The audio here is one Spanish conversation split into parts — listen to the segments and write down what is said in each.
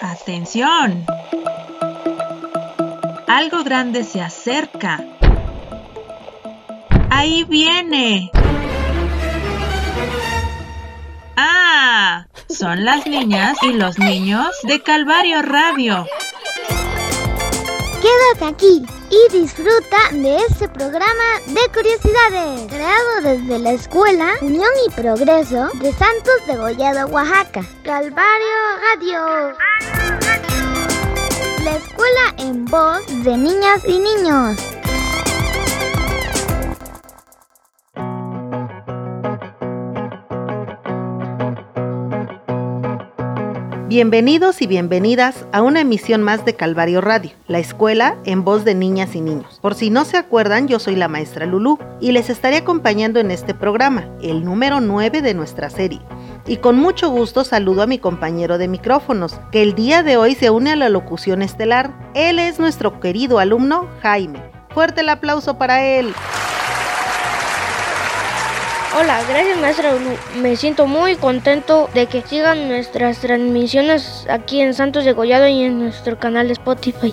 Atención. Algo grande se acerca. Ahí viene. Ah, son las niñas y los niños de Calvario Radio. Quédate aquí y disfruta de este programa de curiosidades, creado desde la Escuela Unión y Progreso de Santos de Gollado, Oaxaca. Calvario Radio. La escuela en voz de niñas y niños. Bienvenidos y bienvenidas a una emisión más de Calvario Radio, la escuela en voz de niñas y niños. Por si no se acuerdan, yo soy la maestra Lulú y les estaré acompañando en este programa, el número 9 de nuestra serie. Y con mucho gusto saludo a mi compañero de micrófonos, que el día de hoy se une a la locución estelar. Él es nuestro querido alumno Jaime. Fuerte el aplauso para él. Hola, gracias maestra Me siento muy contento de que sigan nuestras transmisiones aquí en Santos de Gollado y en nuestro canal de Spotify.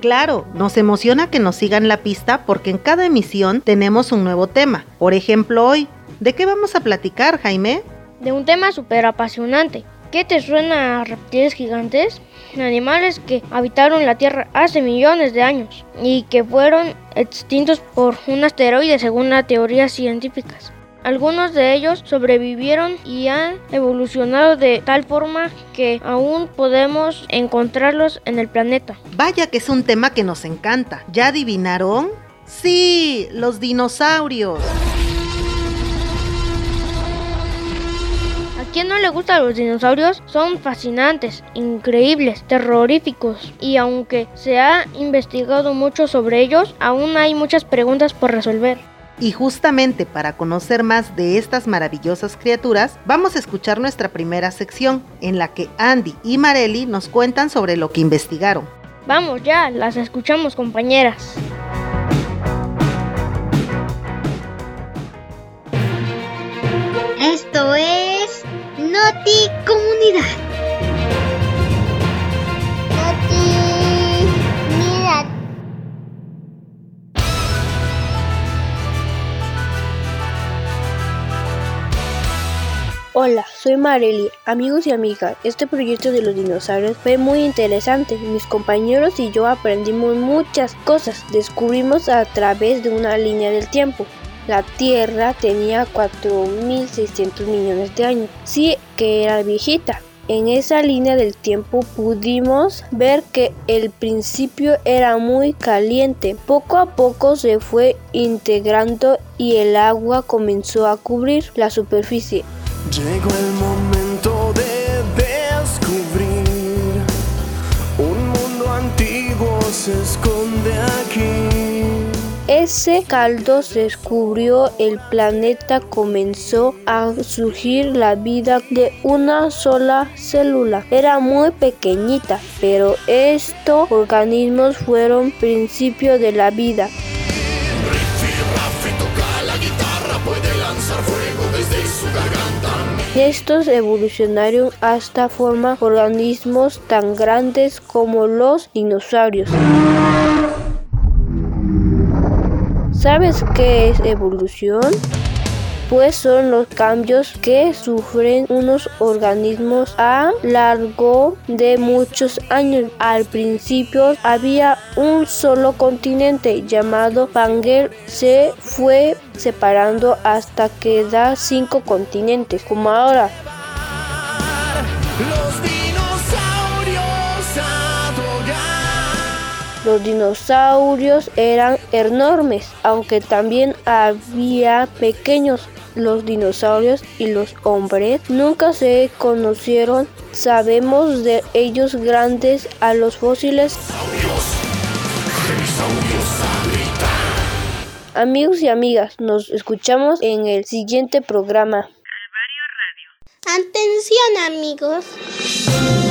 Claro, nos emociona que nos sigan la pista porque en cada emisión tenemos un nuevo tema. Por ejemplo, hoy, ¿de qué vamos a platicar, Jaime? De un tema súper apasionante. ¿Qué te suena a reptiles gigantes? Animales que habitaron la Tierra hace millones de años y que fueron extintos por un asteroide según las teorías científicas. Algunos de ellos sobrevivieron y han evolucionado de tal forma que aún podemos encontrarlos en el planeta. Vaya que es un tema que nos encanta. ¿Ya adivinaron? Sí, los dinosaurios. ¿A quién no le gustan los dinosaurios? Son fascinantes, increíbles, terroríficos. Y aunque se ha investigado mucho sobre ellos, aún hay muchas preguntas por resolver. Y justamente para conocer más de estas maravillosas criaturas, vamos a escuchar nuestra primera sección, en la que Andy y Marely nos cuentan sobre lo que investigaron. Vamos ya, las escuchamos compañeras. Esto es Noti Comunidad. Hola, soy Marely. Amigos y amigas, este proyecto de los dinosaurios fue muy interesante. Mis compañeros y yo aprendimos muchas cosas. Descubrimos a través de una línea del tiempo. La Tierra tenía 4.600 millones de años. Sí que era viejita. En esa línea del tiempo pudimos ver que el principio era muy caliente. Poco a poco se fue integrando y el agua comenzó a cubrir la superficie. Llegó el momento de descubrir un mundo antiguo se esconde aquí. Ese caldo se descubrió, el planeta comenzó a surgir la vida de una sola célula. Era muy pequeñita, pero estos organismos fueron principio de la vida. Estos evolucionaron hasta formar organismos tan grandes como los dinosaurios. ¿Sabes qué es evolución? Pues son los cambios que sufren unos organismos a largo de muchos años. Al principio había un solo continente llamado Pangea, se fue separando hasta que da cinco continentes, como ahora. Los dinosaurios eran enormes, aunque también había pequeños los dinosaurios y los hombres nunca se conocieron. Sabemos de ellos grandes a los fósiles. Amigos y amigas, nos escuchamos en el siguiente programa. Atención amigos.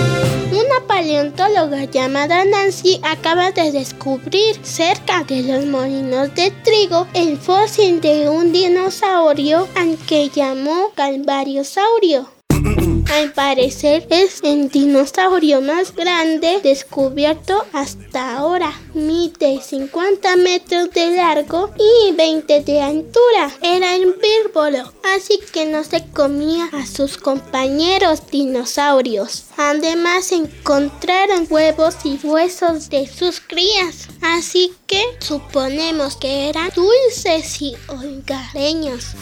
Paleontóloga llamada Nancy acaba de descubrir cerca de los molinos de trigo el fósil de un dinosaurio al que llamó Calvariosaurio. Al parecer es el dinosaurio más grande descubierto hasta ahora. Mide 50 metros de largo y 20 de altura. Era herbívoro, así que no se comía a sus compañeros dinosaurios. Además encontraron huevos y huesos de sus crías, así que suponemos que eran dulces y hogareños.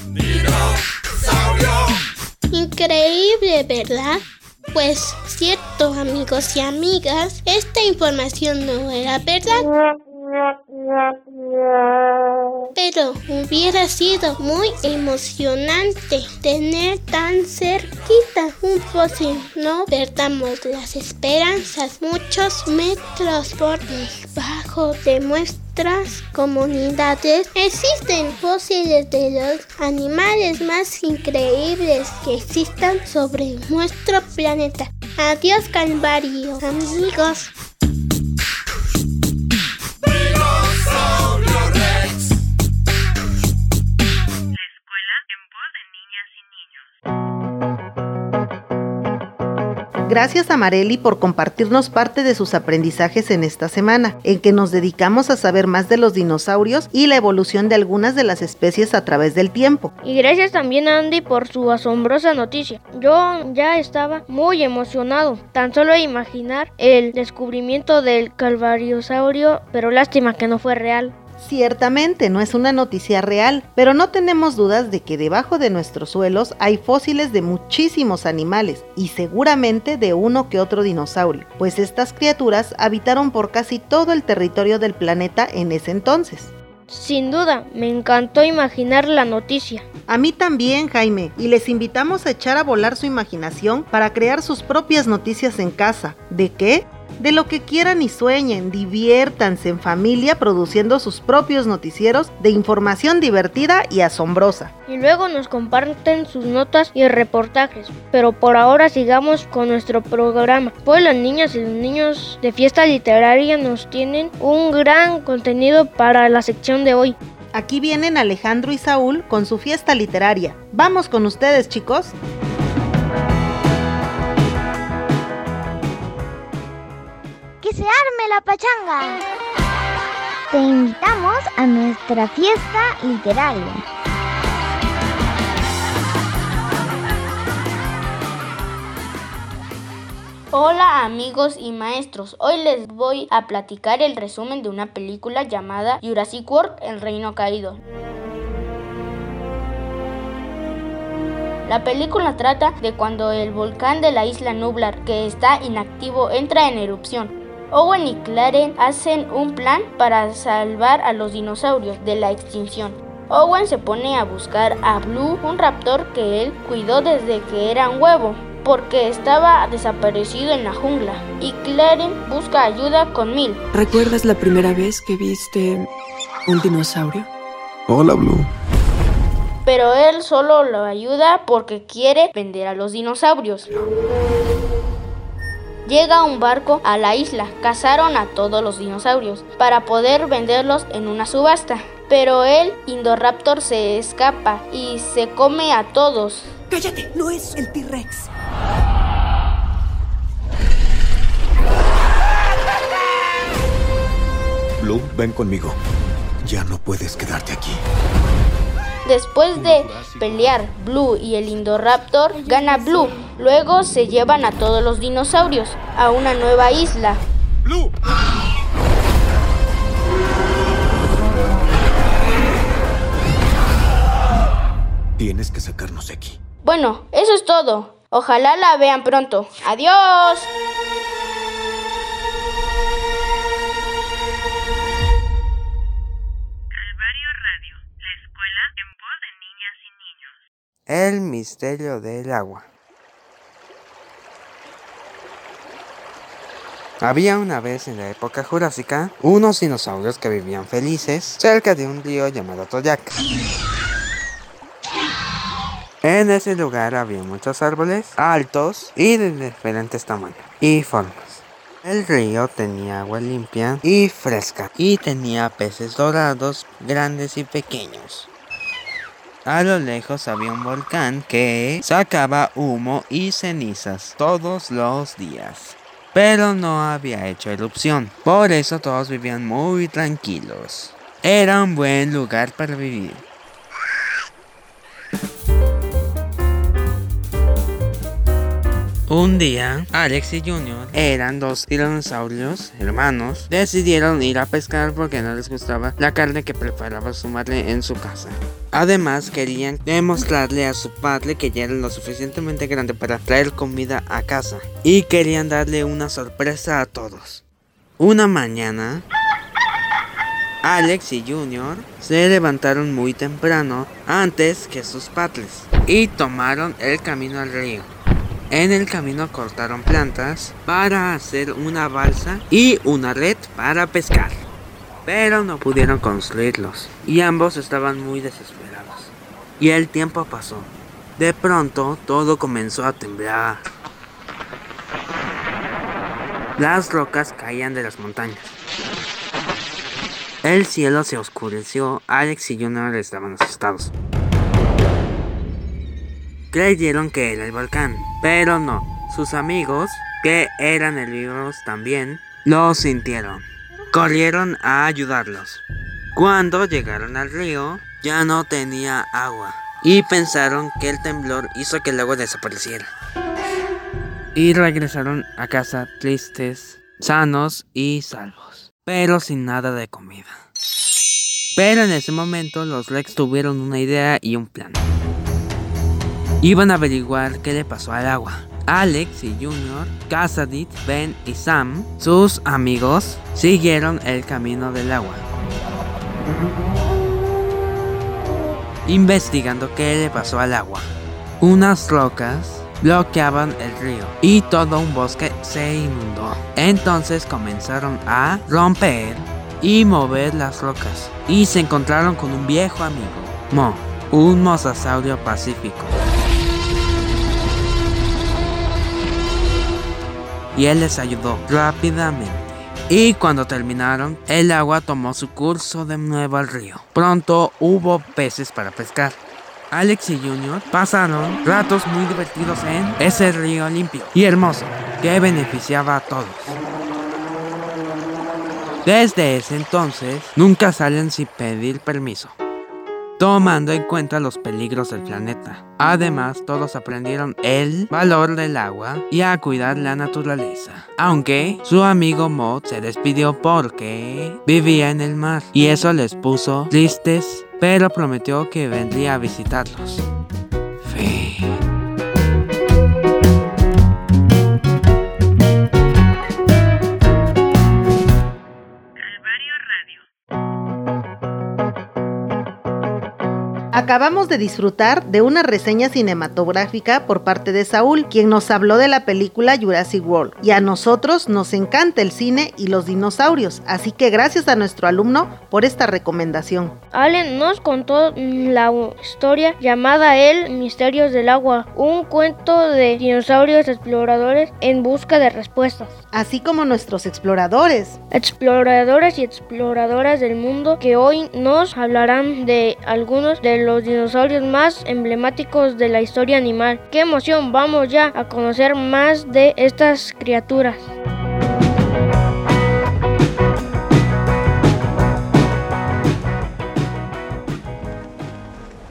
Increíble, ¿verdad? Pues cierto, amigos y amigas, esta información no era verdad. Pero hubiera sido muy emocionante tener tan cerquita un fósil. No perdamos las esperanzas. Muchos metros por debajo de nuestras comunidades existen fósiles de los animales más increíbles que existan sobre nuestro planeta. Adiós Calvario, amigos. Gracias a Mareli por compartirnos parte de sus aprendizajes en esta semana, en que nos dedicamos a saber más de los dinosaurios y la evolución de algunas de las especies a través del tiempo. Y gracias también a Andy por su asombrosa noticia. Yo ya estaba muy emocionado, tan solo imaginar el descubrimiento del calvariosaurio, pero lástima que no fue real. Ciertamente no es una noticia real, pero no tenemos dudas de que debajo de nuestros suelos hay fósiles de muchísimos animales y seguramente de uno que otro dinosaurio, pues estas criaturas habitaron por casi todo el territorio del planeta en ese entonces. Sin duda, me encantó imaginar la noticia. A mí también, Jaime, y les invitamos a echar a volar su imaginación para crear sus propias noticias en casa. ¿De qué? De lo que quieran y sueñen, diviértanse en familia produciendo sus propios noticieros de información divertida y asombrosa. Y luego nos comparten sus notas y reportajes. Pero por ahora sigamos con nuestro programa. Pues las niñas y los niños de fiesta literaria nos tienen un gran contenido para la sección de hoy. Aquí vienen Alejandro y Saúl con su fiesta literaria. Vamos con ustedes, chicos. Se arme la pachanga. Te invitamos a nuestra fiesta literaria. Hola amigos y maestros, hoy les voy a platicar el resumen de una película llamada Jurassic World, El Reino Caído. La película trata de cuando el volcán de la isla Nublar, que está inactivo, entra en erupción. Owen y Claren hacen un plan para salvar a los dinosaurios de la extinción. Owen se pone a buscar a Blue, un raptor que él cuidó desde que era un huevo, porque estaba desaparecido en la jungla. Y Claren busca ayuda con Mil. ¿Recuerdas la primera vez que viste un dinosaurio? Hola, Blue. Pero él solo lo ayuda porque quiere vender a los dinosaurios. Llega un barco a la isla, cazaron a todos los dinosaurios para poder venderlos en una subasta. Pero el Indoraptor se escapa y se come a todos. ¡Cállate! ¡No es el T-Rex! Blue, ven conmigo. Ya no puedes quedarte aquí. Después de pelear Blue y el Indoraptor, gana Blue. Luego se llevan a todos los dinosaurios a una nueva isla. ¡Blue! Tienes que sacarnos de aquí. Bueno, eso es todo. Ojalá la vean pronto. ¡Adiós! El misterio del agua. Había una vez en la época jurásica unos dinosaurios que vivían felices cerca de un río llamado Toyac. En ese lugar había muchos árboles altos y de diferentes tamaños y formas. El río tenía agua limpia y fresca y tenía peces dorados grandes y pequeños. A lo lejos había un volcán que sacaba humo y cenizas todos los días. Pero no había hecho erupción. Por eso todos vivían muy tranquilos. Era un buen lugar para vivir. Un día, Alex y Junior eran dos dinosaurios hermanos. Decidieron ir a pescar porque no les gustaba la carne que preparaba su madre en su casa. Además, querían demostrarle a su padre que ya era lo suficientemente grande para traer comida a casa. Y querían darle una sorpresa a todos. Una mañana, Alex y Junior se levantaron muy temprano antes que sus padres y tomaron el camino al río. En el camino cortaron plantas para hacer una balsa y una red para pescar. Pero no pudieron construirlos y ambos estaban muy desesperados. Y el tiempo pasó. De pronto todo comenzó a temblar. Las rocas caían de las montañas. El cielo se oscureció. Alex y Junior estaban asustados. Creyeron que era el volcán, pero no. Sus amigos, que eran herbívoros también, lo sintieron. Corrieron a ayudarlos. Cuando llegaron al río, ya no tenía agua y pensaron que el temblor hizo que el agua desapareciera. Y regresaron a casa tristes, sanos y salvos, pero sin nada de comida. Pero en ese momento los Rex tuvieron una idea y un plan. Iban a averiguar qué le pasó al agua. Alex y Junior, Casadit, Ben y Sam, sus amigos, siguieron el camino del agua. Investigando qué le pasó al agua. Unas rocas bloqueaban el río y todo un bosque se inundó. Entonces comenzaron a romper y mover las rocas y se encontraron con un viejo amigo, Mo, un mosasaurio pacífico. Y él les ayudó rápidamente. Y cuando terminaron, el agua tomó su curso de nuevo al río. Pronto hubo peces para pescar. Alex y Junior pasaron ratos muy divertidos en ese río limpio y hermoso que beneficiaba a todos. Desde ese entonces, nunca salen sin pedir permiso tomando en cuenta los peligros del planeta. Además, todos aprendieron el valor del agua y a cuidar la naturaleza. Aunque su amigo Mod se despidió porque vivía en el mar y eso les puso tristes, pero prometió que vendría a visitarlos. Acabamos de disfrutar de una reseña cinematográfica por parte de Saúl, quien nos habló de la película Jurassic World. Y a nosotros nos encanta el cine y los dinosaurios, así que gracias a nuestro alumno por esta recomendación. Allen nos contó la historia llamada El Misterios del Agua, un cuento de dinosaurios exploradores en busca de respuestas. Así como nuestros exploradores. Exploradores y exploradoras del mundo que hoy nos hablarán de algunos de los dinosaurios más emblemáticos de la historia animal. ¡Qué emoción! Vamos ya a conocer más de estas criaturas.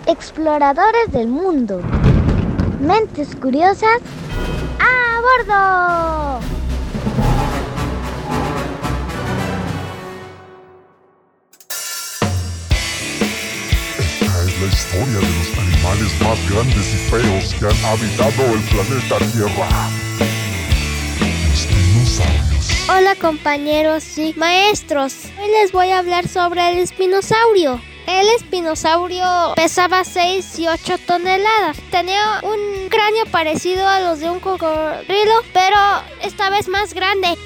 Exploradores del mundo. Mentes curiosas. ¡A bordo! Historia de los animales más grandes y feos que han habitado el planeta Tierra. Los dinosaurios. Hola compañeros y maestros. Hoy les voy a hablar sobre el espinosaurio. El espinosaurio pesaba 6 y 8 toneladas. Tenía un cráneo parecido a los de un cocodrilo, pero esta vez más grande.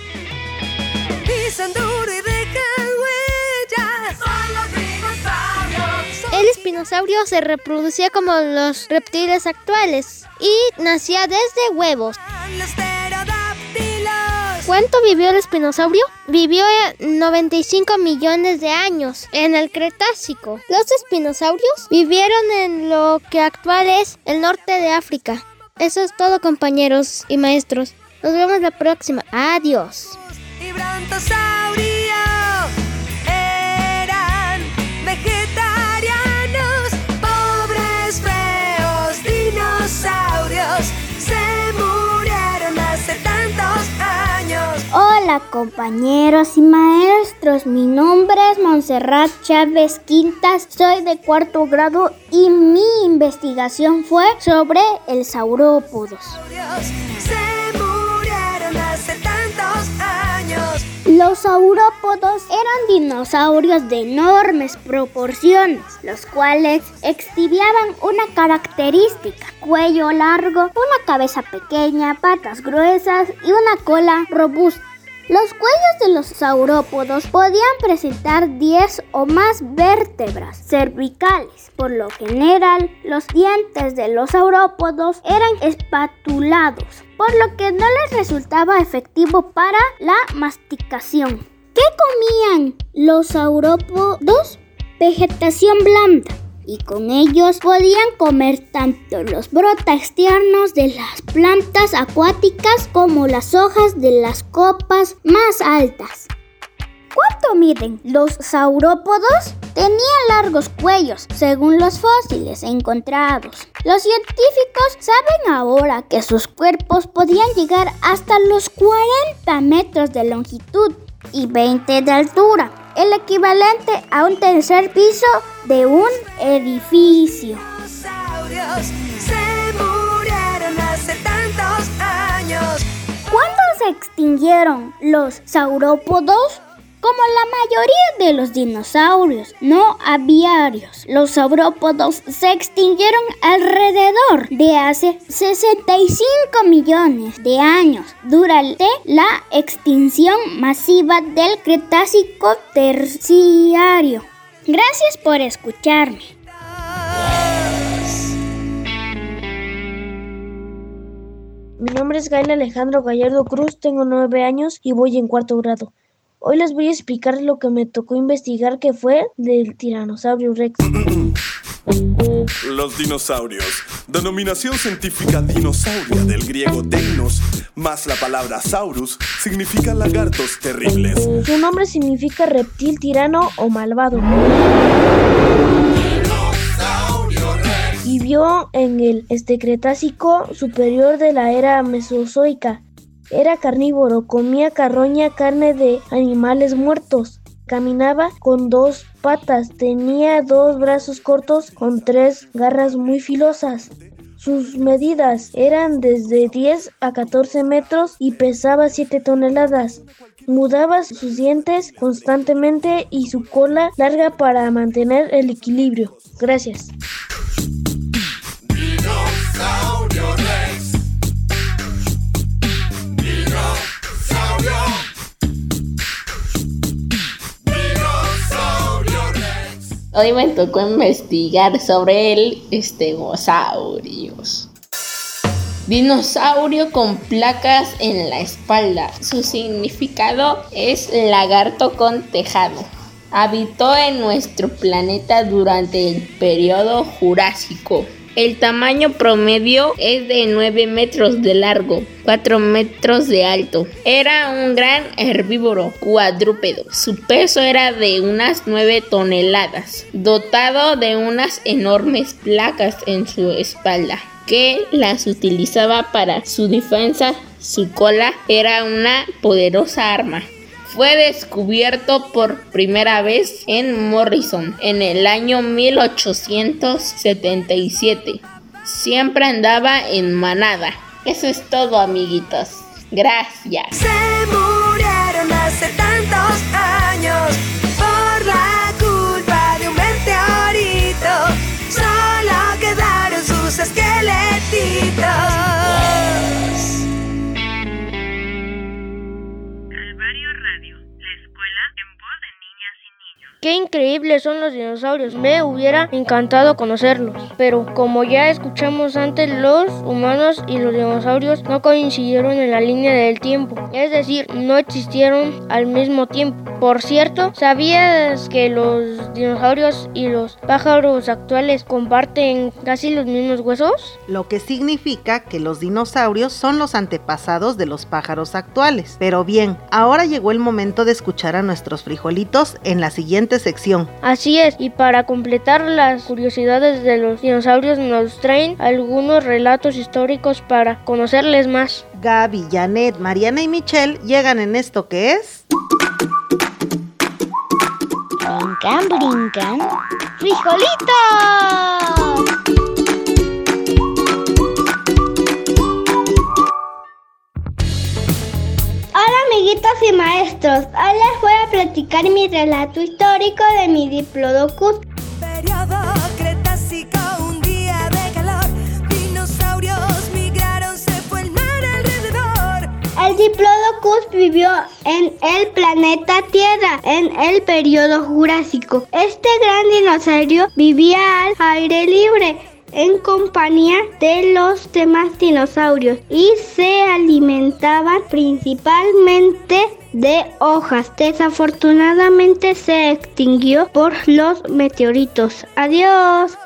El espinosaurio se reproducía como los reptiles actuales y nacía desde huevos. ¿Cuánto vivió el espinosaurio? Vivió 95 millones de años en el Cretácico. Los espinosaurios vivieron en lo que actual es el norte de África. Eso es todo compañeros y maestros. Nos vemos la próxima. Adiós. Hola compañeros y maestros, mi nombre es Montserrat Chávez Quintas, soy de cuarto grado y mi investigación fue sobre el saurópodos. Se murieron hace tantos años. Los saurópodos eran dinosaurios de enormes proporciones, los cuales exhibiaban una característica, cuello largo, una cabeza pequeña, patas gruesas y una cola robusta. Los cuellos de los saurópodos podían presentar 10 o más vértebras cervicales. Por lo general, los dientes de los saurópodos eran espatulados, por lo que no les resultaba efectivo para la masticación. ¿Qué comían los saurópodos? Vegetación blanda. Y con ellos podían comer tanto los brotes tiernos de las plantas acuáticas como las hojas de las copas más altas. ¿Cuánto miden los saurópodos? Tenían largos cuellos, según los fósiles encontrados. Los científicos saben ahora que sus cuerpos podían llegar hasta los 40 metros de longitud y 20 de altura, el equivalente a un tercer piso de un edificio. ¿Cuándo se extinguieron los saurópodos? Como la mayoría de los dinosaurios no aviarios, los saurópodos se extinguieron alrededor de hace 65 millones de años durante la extinción masiva del Cretácico terciario. Gracias por escucharme. Mi nombre es Gael Alejandro Gallardo Cruz, tengo nueve años y voy en cuarto grado. Hoy les voy a explicar lo que me tocó investigar que fue del tiranosaurio Rex. Los dinosaurios. Denominación científica dinosauria del griego deinos, más la palabra saurus, significa lagartos terribles. Su nombre significa reptil tirano o malvado. Vivió en el este Cretácico superior de la era Mesozoica. Era carnívoro, comía carroña, carne de animales muertos. Caminaba con dos patas, tenía dos brazos cortos con tres garras muy filosas. Sus medidas eran desde 10 a 14 metros y pesaba 7 toneladas. Mudaba sus dientes constantemente y su cola larga para mantener el equilibrio. Gracias. Hoy me tocó investigar sobre el estegosaurios. Dinosaurio con placas en la espalda. Su significado es lagarto con tejado. Habitó en nuestro planeta durante el periodo Jurásico. El tamaño promedio es de 9 metros de largo, 4 metros de alto. Era un gran herbívoro cuadrúpedo. Su peso era de unas 9 toneladas, dotado de unas enormes placas en su espalda que las utilizaba para su defensa. Su cola era una poderosa arma. Fue descubierto por primera vez en Morrison en el año 1877. Siempre andaba en manada. Eso es todo, amiguitos. Gracias. Se murieron hace tantos años por la culpa de un meteorito. Solo quedaron sus esqueletitos. Qué increíbles son los dinosaurios. Me hubiera encantado conocerlos. Pero como ya escuchamos antes, los humanos y los dinosaurios no coincidieron en la línea del tiempo. Es decir, no existieron al mismo tiempo. Por cierto, ¿sabías que los dinosaurios y los pájaros actuales comparten casi los mismos huesos? Lo que significa que los dinosaurios son los antepasados de los pájaros actuales. Pero bien, ahora llegó el momento de escuchar a nuestros frijolitos en la siguiente sección. Así es, y para completar las curiosidades de los dinosaurios nos traen algunos relatos históricos para conocerles más. Gaby, Janet, Mariana y Michelle llegan en esto que es... Brincan, brincan. ¡Frijolitos! Hola amiguitos y maestros, hoy les voy a platicar mi relato histórico de mi diplodocus. Periodo Cretácico, un día de calor. Dinosaurios migraron, se fue el mar alrededor. El diplodocus vivió en el planeta Tierra en el periodo Jurásico. Este gran dinosaurio vivía al aire libre en compañía de los demás dinosaurios y se alimentaban principalmente de hojas. Desafortunadamente se extinguió por los meteoritos. Adiós.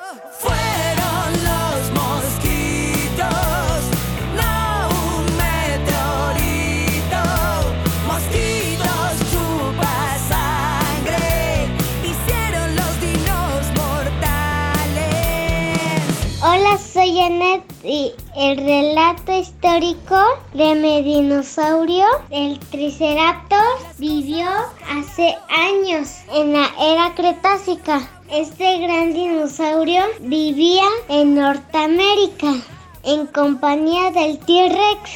Soy Janet y el relato histórico de mi dinosaurio, el Triceratops, vivió hace años en la era Cretácica. Este gran dinosaurio vivía en Norteamérica en compañía del T-Rex.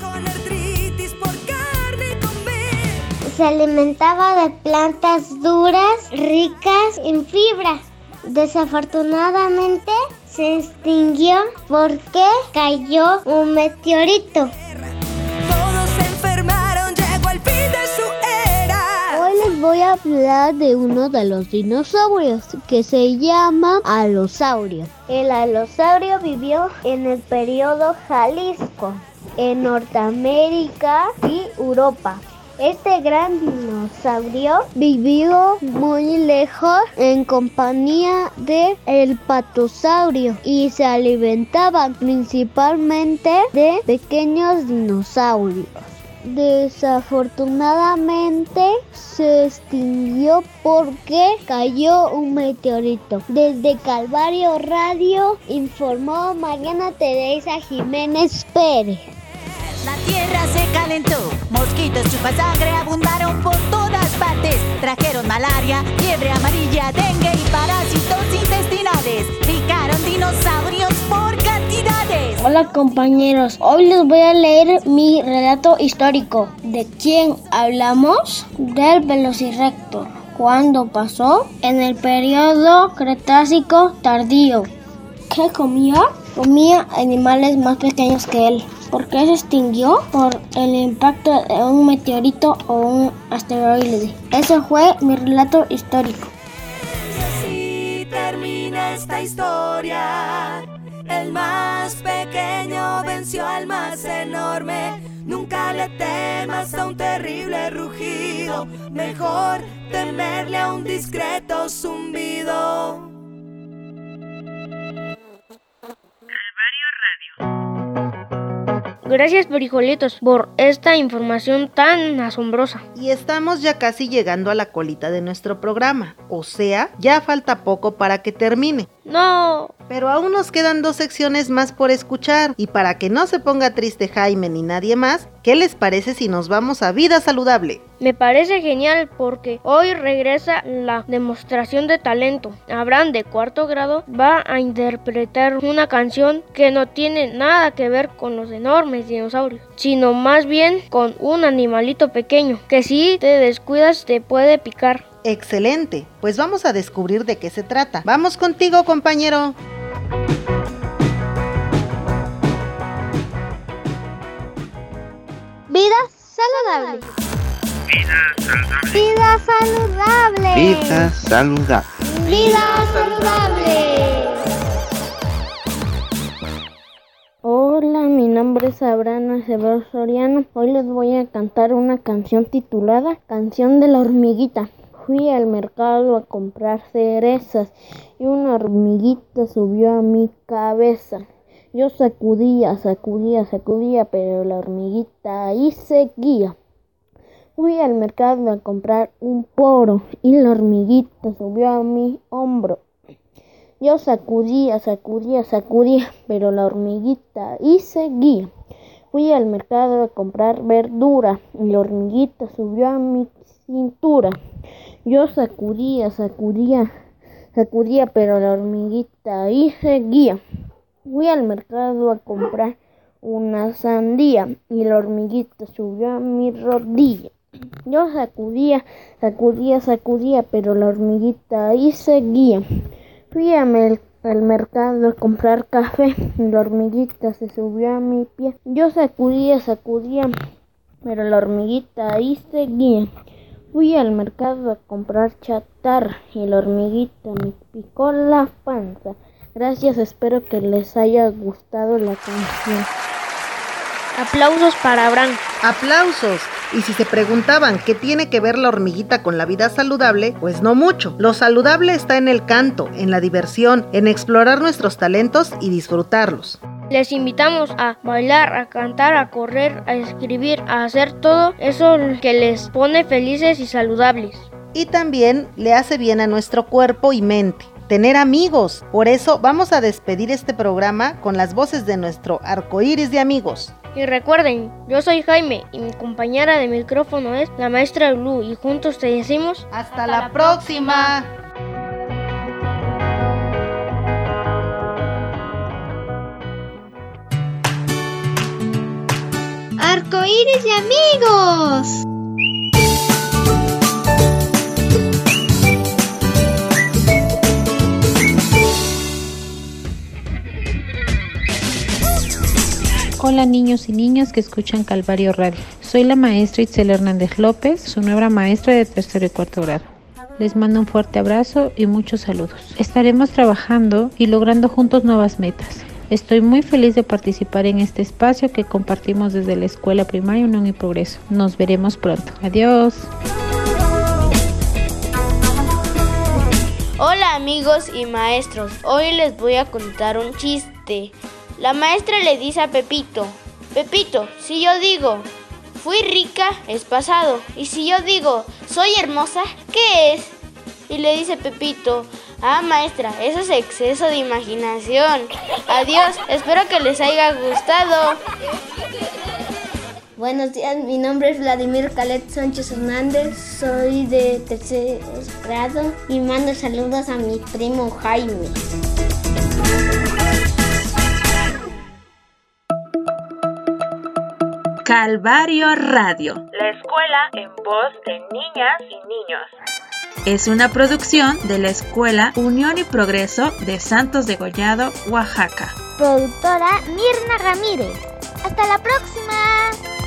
Con artritis por carne comer. Se alimentaba de plantas duras, ricas en fibra. Desafortunadamente se extinguió porque cayó un meteorito. Todos se enfermaron, llegó el fin de su era. Hoy les voy a hablar de uno de los dinosaurios que se llama alosaurio. El alosaurio vivió en el periodo Jalisco, en Norteamérica y Europa. Este gran dinosaurio vivió muy lejos en compañía de el patosaurio y se alimentaban principalmente de pequeños dinosaurios. Desafortunadamente se extinguió porque cayó un meteorito. Desde Calvario Radio informó Mariana Teresa Jiménez Pérez. La tierra se calentó, mosquitos chupasangre abundaron por todas partes. Trajeron malaria, fiebre amarilla, dengue y parásitos intestinales. Picaron dinosaurios por cantidades. Hola compañeros, hoy les voy a leer mi relato histórico. ¿De quién hablamos? Del Velociraptor. ¿Cuándo pasó? En el periodo Cretácico tardío. ¿Qué comía? Comía animales más pequeños que él. ¿Por qué se extinguió? Por el impacto de un meteorito o un asteroide. Ese fue mi relato histórico. Así termina esta historia. El más pequeño venció al más enorme. Nunca le temas a un terrible rugido. Mejor temerle a un discreto zumbido. Gracias, Frijolitos, por esta información tan asombrosa. Y estamos ya casi llegando a la colita de nuestro programa, o sea, ya falta poco para que termine. No. Pero aún nos quedan dos secciones más por escuchar, y para que no se ponga triste Jaime ni nadie más, ¿qué les parece si nos vamos a Vida Saludable? Me parece genial porque hoy regresa la demostración de talento. Abraham de cuarto grado va a interpretar una canción que no tiene nada que ver con los enormes dinosaurios, sino más bien con un animalito pequeño que si te descuidas te puede picar. Excelente, pues vamos a descubrir de qué se trata. Vamos contigo, compañero. Vida saludable. Vida saludable. Vida saludable. Vida saludable. Hola, mi nombre es Abraham Acevedo Soriano. Hoy les voy a cantar una canción titulada Canción de la hormiguita. Fui al mercado a comprar cerezas y una hormiguita subió a mi cabeza. Yo sacudía, sacudía, sacudía, pero la hormiguita ahí seguía. Fui al mercado a comprar un poro y la hormiguita subió a mi hombro. Yo sacudía, sacudía, sacudía, pero la hormiguita ahí seguía. Fui al mercado a comprar verdura y la hormiguita subió a mi cintura. Yo sacudía, sacudía, sacudía, pero la hormiguita ahí seguía. Fui al mercado a comprar una sandía y la hormiguita subió a mi rodilla. Yo sacudía, sacudía, sacudía, pero la hormiguita ahí seguía. Fui a mer- al mercado a comprar café y la hormiguita se subió a mi pie. Yo sacudía, sacudía, pero la hormiguita ahí seguía. Fui al mercado a comprar chatarra y la hormiguita me picó la panza. Gracias, espero que les haya gustado la canción. Aplausos para Abraham. ¡Aplausos! Y si se preguntaban qué tiene que ver la hormiguita con la vida saludable, pues no mucho. Lo saludable está en el canto, en la diversión, en explorar nuestros talentos y disfrutarlos. Les invitamos a bailar, a cantar, a correr, a escribir, a hacer todo eso que les pone felices y saludables. Y también le hace bien a nuestro cuerpo y mente. Tener amigos. Por eso vamos a despedir este programa con las voces de nuestro arco iris de amigos. Y recuerden, yo soy Jaime y mi compañera de micrófono es la maestra Lu y juntos te decimos ¡Hasta, la próxima! Arcoíris de amigos. Hola niños y niñas que escuchan Calvario Radio. Soy la maestra Itzel Hernández López, su nueva maestra de tercero y cuarto grado. Les mando un fuerte abrazo y muchos saludos. Estaremos trabajando y logrando juntos nuevas metas. Estoy muy feliz de participar en este espacio que compartimos desde la Escuela Primaria Unión y Progreso. Nos veremos pronto. Adiós. Hola amigos y maestros, hoy les voy a contar un chiste. La maestra le dice a Pepito, Pepito, si yo digo, fui rica, es pasado. Y si yo digo, soy hermosa, ¿qué es? Y le dice Pepito, ah maestra, eso es exceso de imaginación. Adiós, espero que les haya gustado. Buenos días, mi nombre es Vladimir Calet Sánchez Hernández, soy de tercer grado y mando saludos a mi primo Jaime. Calvario Radio, la escuela en voz de niñas y niños. Es una producción de la Escuela Unión y Progreso de Santos de Gollado, Oaxaca. Productora Mirna Ramírez. Hasta la próxima.